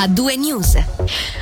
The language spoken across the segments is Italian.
a due news.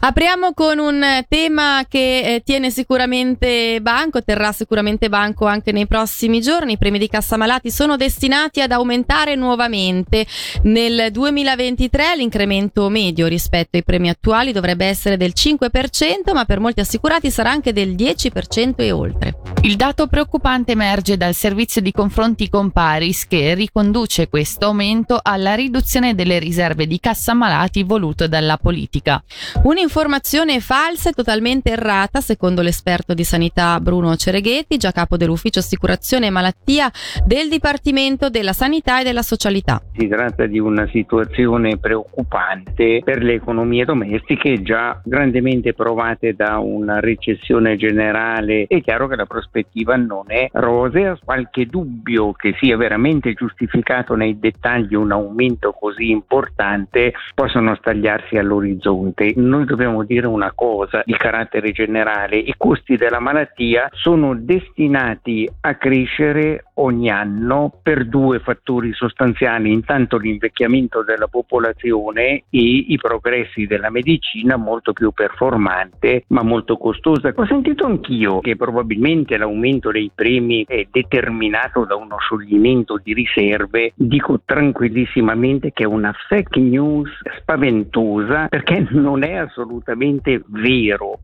Apriamo con un tema che eh, tiene sicuramente banco, terrà sicuramente banco anche nei prossimi giorni. I premi di cassa malati sono destinati ad aumentare nuovamente. Nel 2023 l'incremento medio rispetto ai premi attuali dovrebbe essere del 5%, ma per molti assicurati sarà anche del 10% e oltre. Il dato preoccupante emerge dal servizio di confronti con Paris che riconduce questo aumento alla riduzione delle riserve di cassa malati voluto dalla politica. Un'informazione falsa e totalmente errata, secondo l'esperto di sanità Bruno Cereghetti, già capo dell'ufficio assicurazione e malattia del Dipartimento della Sanità e della Socialità. Si tratta di una situazione preoccupante per le economie domestiche già grandemente provate da una recessione generale. È chiaro che la prospettiva non è rosea, qualche dubbio che sia veramente giustificato nei dettagli un aumento così importante possono stagliarsi all'orizzonte. Noi dobbiamo dire una cosa di carattere generale, i costi della malattia sono destinati a crescere ogni anno per due fattori sostanziali, intanto l'invecchiamento della popolazione e i progressi della medicina molto più performante ma molto costosa. Ho sentito anch'io che probabilmente l'aumento dei premi è determinato da uno scioglimento di riserve, dico tranquillissimamente che è una fake news spaventosa perché non è assolutamente vero.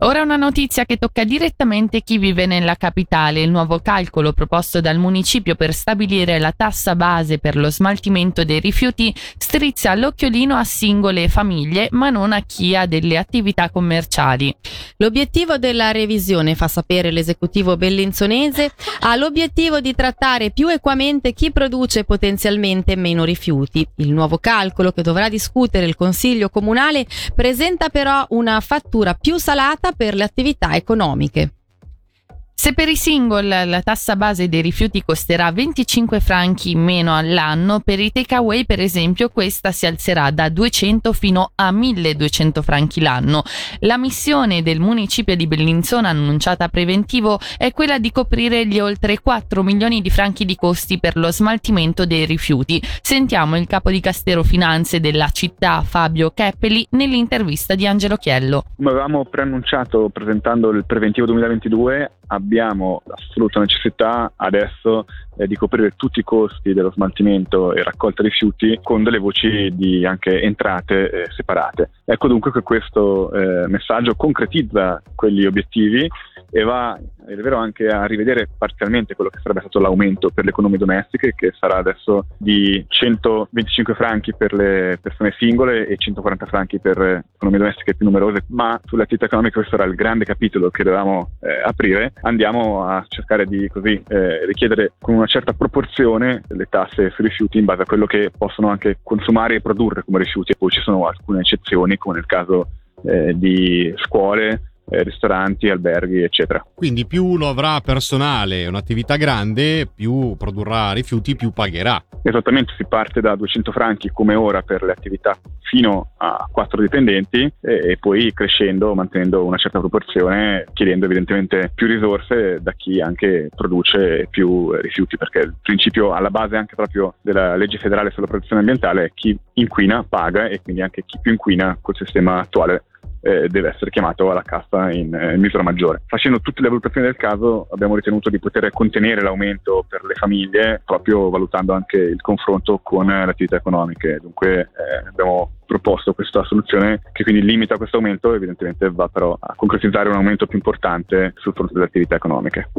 Ora una notizia che tocca direttamente chi vive nella capitale. Il nuovo calcolo proposto dal municipio per stabilire la tassa base per lo smaltimento dei rifiuti strizza l'occhiolino a singole famiglie, ma non a chi ha delle attività commerciali. L'obiettivo della revisione, fa sapere l'esecutivo bellinzonese, ha l'obiettivo di trattare più equamente chi produce potenzialmente meno rifiuti. Il nuovo calcolo che dovrà discutere il Consiglio comunale presenta però una fattura più salata per le attività economiche. Se per i single la tassa base dei rifiuti costerà 25 franchi in meno all'anno, per i takeaway per esempio questa si alzerà da 200 fino a 1200 franchi l'anno. La missione del municipio di Bellinzona annunciata a preventivo è quella di coprire gli oltre 4 milioni di franchi di costi per lo smaltimento dei rifiuti. Sentiamo il capo di Castero Finanze della città Fabio Keppeli nell'intervista di Angelo Chiello. Come avevamo preannunciato presentando il preventivo 2022 abbiamo l'assoluta necessità adesso eh, di coprire tutti i costi dello smaltimento e raccolta rifiuti con delle voci di anche entrate eh, separate. Ecco dunque che questo eh, messaggio concretizza quegli obiettivi e va, è vero, anche a rivedere parzialmente quello che sarebbe stato l'aumento per le economie domestiche, che sarà adesso di 125 franchi per le persone singole e 140 franchi per le economie domestiche più numerose, ma sulle attività economiche questo era il grande capitolo che dovevamo eh, aprire. Andiamo a cercare di così eh, richiedere con una certa proporzione le tasse sui rifiuti in base a quello che possono anche consumare e produrre come rifiuti. E poi ci sono alcune eccezioni, come nel caso eh, di scuole eh, ristoranti, alberghi, eccetera. Quindi più uno avrà personale, un'attività grande, più produrrà rifiuti, più pagherà. Esattamente, si parte da 200 franchi come ora per le attività fino a 4 dipendenti e, e poi crescendo, mantenendo una certa proporzione, chiedendo evidentemente più risorse da chi anche produce più rifiuti, perché il principio alla base anche proprio della legge federale sulla protezione ambientale è chi inquina paga e quindi anche chi più inquina col sistema attuale eh, deve essere chiamato alla cassa in, eh, in, misura maggiore. Facendo tutte le valutazioni del caso abbiamo ritenuto di poter contenere l'aumento per le famiglie proprio valutando anche il confronto con le attività economiche. Dunque eh, abbiamo proposto questa soluzione che quindi limita questo aumento, evidentemente va però a concretizzare un aumento più importante sul fronte delle attività economiche.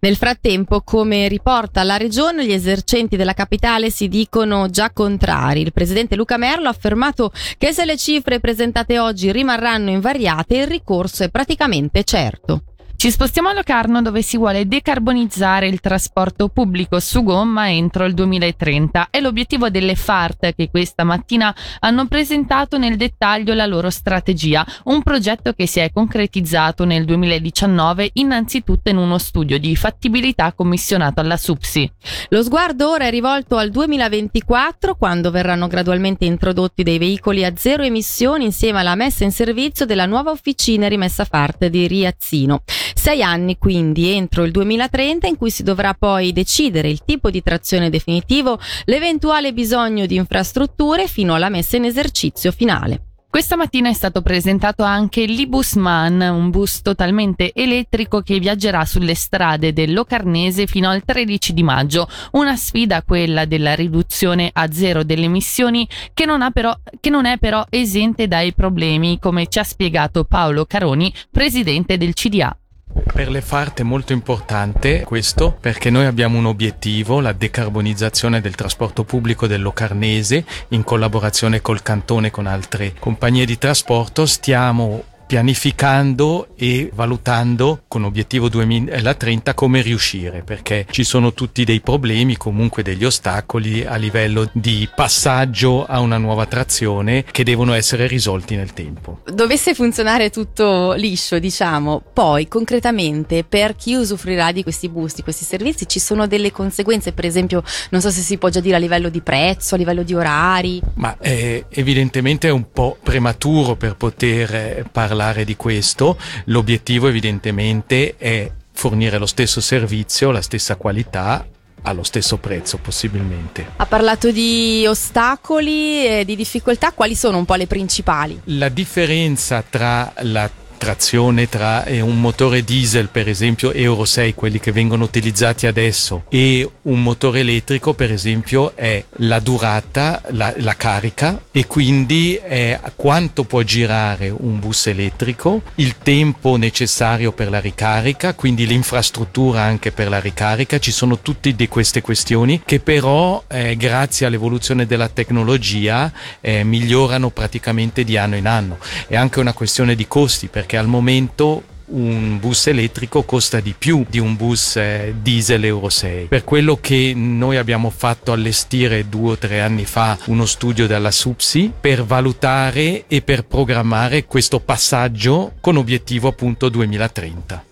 Nel frattempo, come riporta la Regione, gli esercenti della capitale si dicono già contrari. Il presidente Luca Merlo ha affermato che se le cifre presentate oggi rimarranno invariate, il ricorso è praticamente certo. Ci spostiamo a Locarno dove si vuole decarbonizzare il trasporto pubblico su gomma entro il 2030. È l'obiettivo delle FART che questa mattina hanno presentato nel dettaglio la loro strategia, un progetto che si è concretizzato nel 2019 innanzitutto in uno studio di fattibilità commissionato alla SUPSI. Lo sguardo ora è rivolto al 2024 quando verranno gradualmente introdotti dei veicoli a zero emissioni insieme alla messa in servizio della nuova officina rimessa FART di Riazzino. Sei anni quindi entro il 2030 in cui si dovrà poi decidere il tipo di trazione definitivo, l'eventuale bisogno di infrastrutture fino alla messa in esercizio finale. Questa mattina è stato presentato anche l'Ibus Man, un bus totalmente elettrico che viaggerà sulle strade del Locarnese fino al 13 di maggio. Una sfida quella della riduzione a zero delle emissioni che non, però, che non è però esente dai problemi, come ci ha spiegato Paolo Caroni, presidente del CDA. Per le FART è molto importante questo perché noi abbiamo un obiettivo, la decarbonizzazione del trasporto pubblico del Locarnese in collaborazione col cantone e con altre compagnie di trasporto. Stiamo pianificando e valutando con obiettivo 2030 come riuscire, perché ci sono tutti dei problemi, comunque degli ostacoli a livello di passaggio a una nuova trazione che devono essere risolti nel tempo. Dovesse funzionare tutto liscio, diciamo, poi concretamente per chi usufruirà di questi bus, di questi servizi, ci sono delle conseguenze, per esempio, non so se si può già dire a livello di prezzo, a livello di orari. Ma eh, evidentemente è un po' prematuro per poter eh, parlare parlare di questo, l'obiettivo evidentemente è fornire lo stesso servizio, la stessa qualità allo stesso prezzo possibilmente. Ha parlato di ostacoli e di difficoltà, quali sono un po' le principali? La differenza tra la trazione tra eh, un motore diesel, per esempio Euro 6, quelli che vengono utilizzati adesso, e un motore elettrico, per esempio, è la durata, la, la carica e quindi è quanto può girare un bus elettrico, il tempo necessario per la ricarica, quindi l'infrastruttura anche per la ricarica. Ci sono tutte queste questioni che però, eh, grazie all'evoluzione della tecnologia, eh, migliorano praticamente di anno in anno. È anche una questione di costi perché perché al momento un bus elettrico costa di più di un bus eh, diesel Euro 6. Per quello che noi abbiamo fatto allestire due o tre anni fa uno studio dalla SUPSI per valutare e per programmare questo passaggio con obiettivo appunto 2030.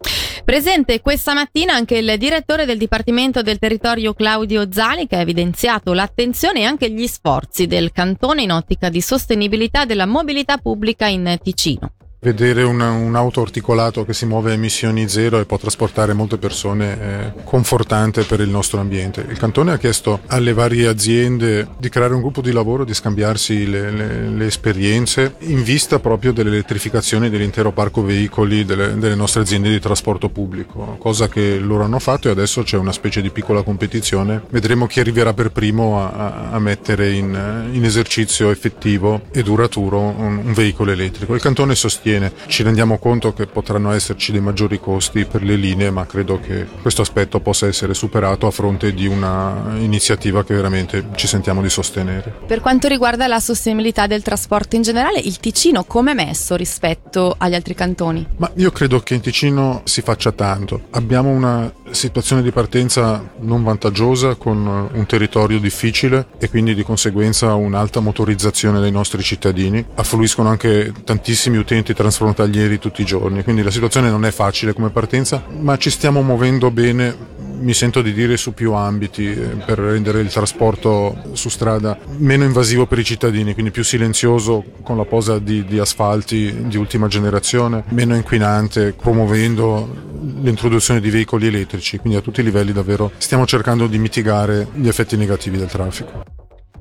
Presente questa mattina anche il direttore del Dipartimento del Territorio Claudio Zali che ha evidenziato l'attenzione e anche gli sforzi del cantone in ottica di sostenibilità della mobilità pubblica in Ticino. Vedere un, un, auto articolato che si muove a emissioni zero e può trasportare molte persone è confortante per il nostro ambiente. Il Cantone ha chiesto alle varie aziende di creare un gruppo di lavoro, di scambiarsi le, le, le esperienze in vista proprio dell'elettrificazione dell'intero parco veicoli delle, delle, nostre aziende di trasporto pubblico, cosa che loro hanno fatto e adesso c'è una specie di piccola competizione. Vedremo chi arriverà per primo a, a mettere in, in, esercizio effettivo e duraturo un, un veicolo elettrico. Il Cantone sostiene sostiene. Ci rendiamo conto che potranno esserci dei maggiori costi per le linee, ma credo che questo aspetto possa essere superato a fronte di una iniziativa che veramente ci sentiamo di sostenere. Per quanto riguarda la sostenibilità del trasporto in generale, il Ticino come è messo rispetto agli altri cantoni? Ma io credo che in Ticino si faccia tanto. Abbiamo una situazione di partenza non vantaggiosa con un territorio difficile e quindi di conseguenza un'alta motorizzazione dei nostri cittadini. Affluiscono anche tantissimi utenti transfrontalieri tutti i giorni, quindi la situazione non è facile come partenza, ma ci stiamo muovendo bene mi sento di dire su più ambiti eh, per rendere il trasporto su strada meno invasivo per i cittadini, quindi più silenzioso con la posa di, di asfalti di ultima generazione, meno inquinante, promuovendo l'introduzione di veicoli elettrici, quindi a tutti i livelli davvero stiamo cercando di mitigare gli effetti negativi del traffico.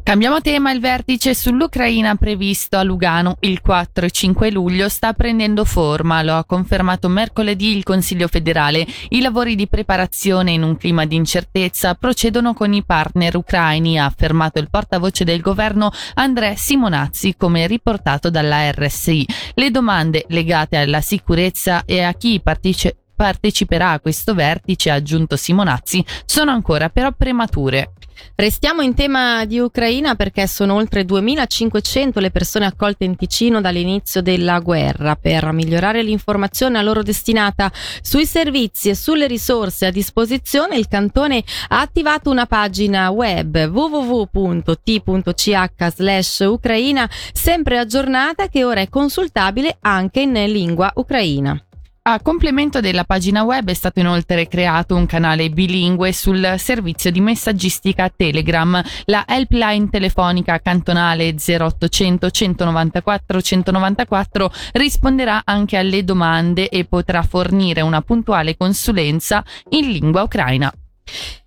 Cambiamo tema, il vertice sull'Ucraina previsto a Lugano il 4 e 5 luglio sta prendendo forma, lo ha confermato mercoledì il Consiglio federale. I lavori di preparazione in un clima di incertezza procedono con i partner ucraini, ha affermato il portavoce del governo André Simonazzi, come riportato dalla RSI. Le domande legate alla sicurezza e a chi partecipa parteciperà a questo vertice, ha aggiunto Simonazzi, sono ancora però premature. Restiamo in tema di Ucraina perché sono oltre 2500 le persone accolte in Ticino dall'inizio della guerra. Per migliorare l'informazione a loro destinata sui servizi e sulle risorse a disposizione, il cantone ha attivato una pagina web www.t.ch/ucraina sempre aggiornata che ora è consultabile anche in lingua ucraina. A complemento della pagina web è stato inoltre creato un canale bilingue sul servizio di messaggistica Telegram. La helpline telefonica cantonale 0800 194 194 risponderà anche alle domande e potrà fornire una puntuale consulenza in lingua ucraina.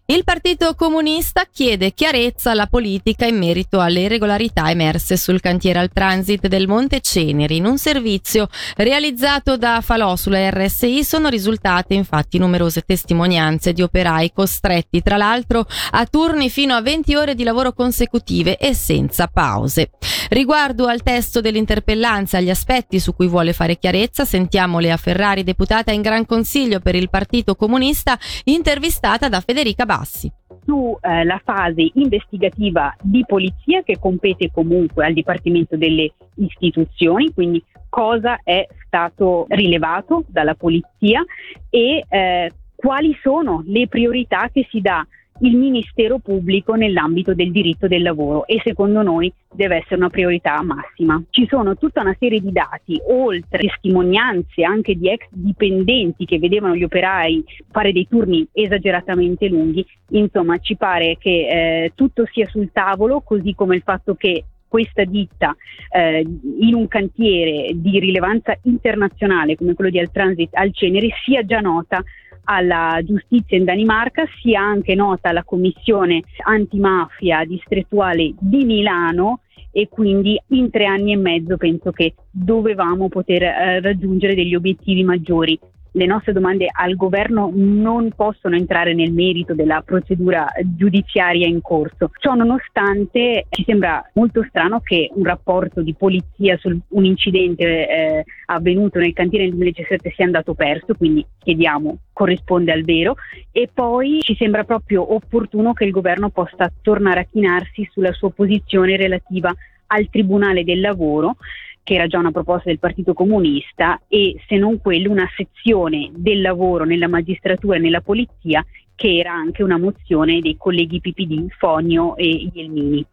Il Partito Comunista chiede chiarezza alla politica in merito alle irregolarità emerse sul cantiere al transit del Monte Ceneri. In un servizio realizzato da Falò sulla RSI sono risultate infatti numerose testimonianze di operai costretti tra l'altro a turni fino a 20 ore di lavoro consecutive e senza pause. Riguardo al testo dell'interpellanza agli aspetti su cui vuole fare chiarezza, sentiamo Lea Ferrari, deputata in Gran Consiglio per il Partito Comunista, intervistata da Federica Bassi? Sulla eh, fase investigativa di polizia che compete comunque al Dipartimento delle istituzioni, quindi cosa è stato rilevato dalla polizia e eh, quali sono le priorità che si dà il Ministero Pubblico nell'ambito del diritto del lavoro e secondo noi deve essere una priorità massima. Ci sono tutta una serie di dati, oltre testimonianze anche di ex dipendenti che vedevano gli operai fare dei turni esageratamente lunghi, insomma ci pare che eh, tutto sia sul tavolo, così come il fatto che questa ditta eh, in un cantiere di rilevanza internazionale come quello di Altransit al Cenere sia già nota alla giustizia in Danimarca, sia anche nota alla commissione antimafia distrettuale di Milano e quindi in tre anni e mezzo penso che dovevamo poter eh, raggiungere degli obiettivi maggiori le nostre domande al governo non possono entrare nel merito della procedura giudiziaria in corso. Ciò nonostante ci sembra molto strano che un rapporto di polizia su un incidente eh, avvenuto nel cantiere nel 2017 sia andato perso, quindi chiediamo corrisponde al vero e poi ci sembra proprio opportuno che il governo possa tornare a chinarsi sulla sua posizione relativa al Tribunale del Lavoro che era già una proposta del Partito Comunista, e se non quello una sezione del lavoro nella magistratura e nella polizia, che era anche una mozione dei colleghi PPD Fonio e Ielmini.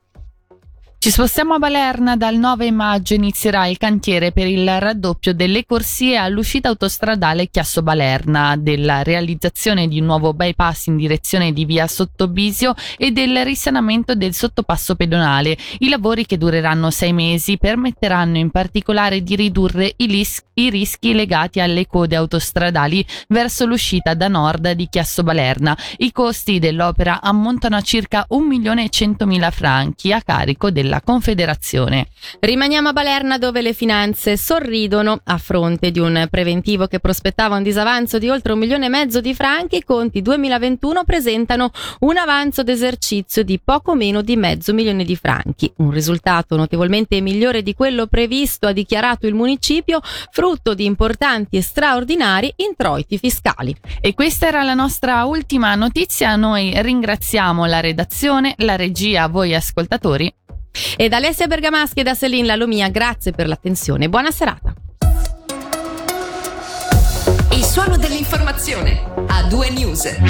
Ci spostiamo a Balerna, dal 9 maggio inizierà il cantiere per il raddoppio delle corsie all'uscita autostradale Chiasso Balerna, della realizzazione di un nuovo bypass in direzione di via Sottobisio e del risanamento del sottopasso pedonale. I lavori che dureranno sei mesi permetteranno in particolare di ridurre i, lis- i rischi legati alle code autostradali verso l'uscita da nord di Chiasso Balerna. I costi dell'opera ammontano a circa 1.100.000 franchi a carico del della Confederazione. Rimaniamo a Balerna dove le finanze sorridono a fronte di un preventivo che prospettava un disavanzo di oltre un milione e mezzo di franchi. I conti 2021 presentano un avanzo d'esercizio di poco meno di mezzo milione di franchi, un risultato notevolmente migliore di quello previsto, ha dichiarato il municipio, frutto di importanti e straordinari introiti fiscali. E questa era la nostra ultima notizia. Noi ringraziamo la redazione, la regia, voi ascoltatori e da Alessia Bergamaschi e da Celine Lalomia, grazie per l'attenzione. Buona serata. Il suono dell'informazione a due news.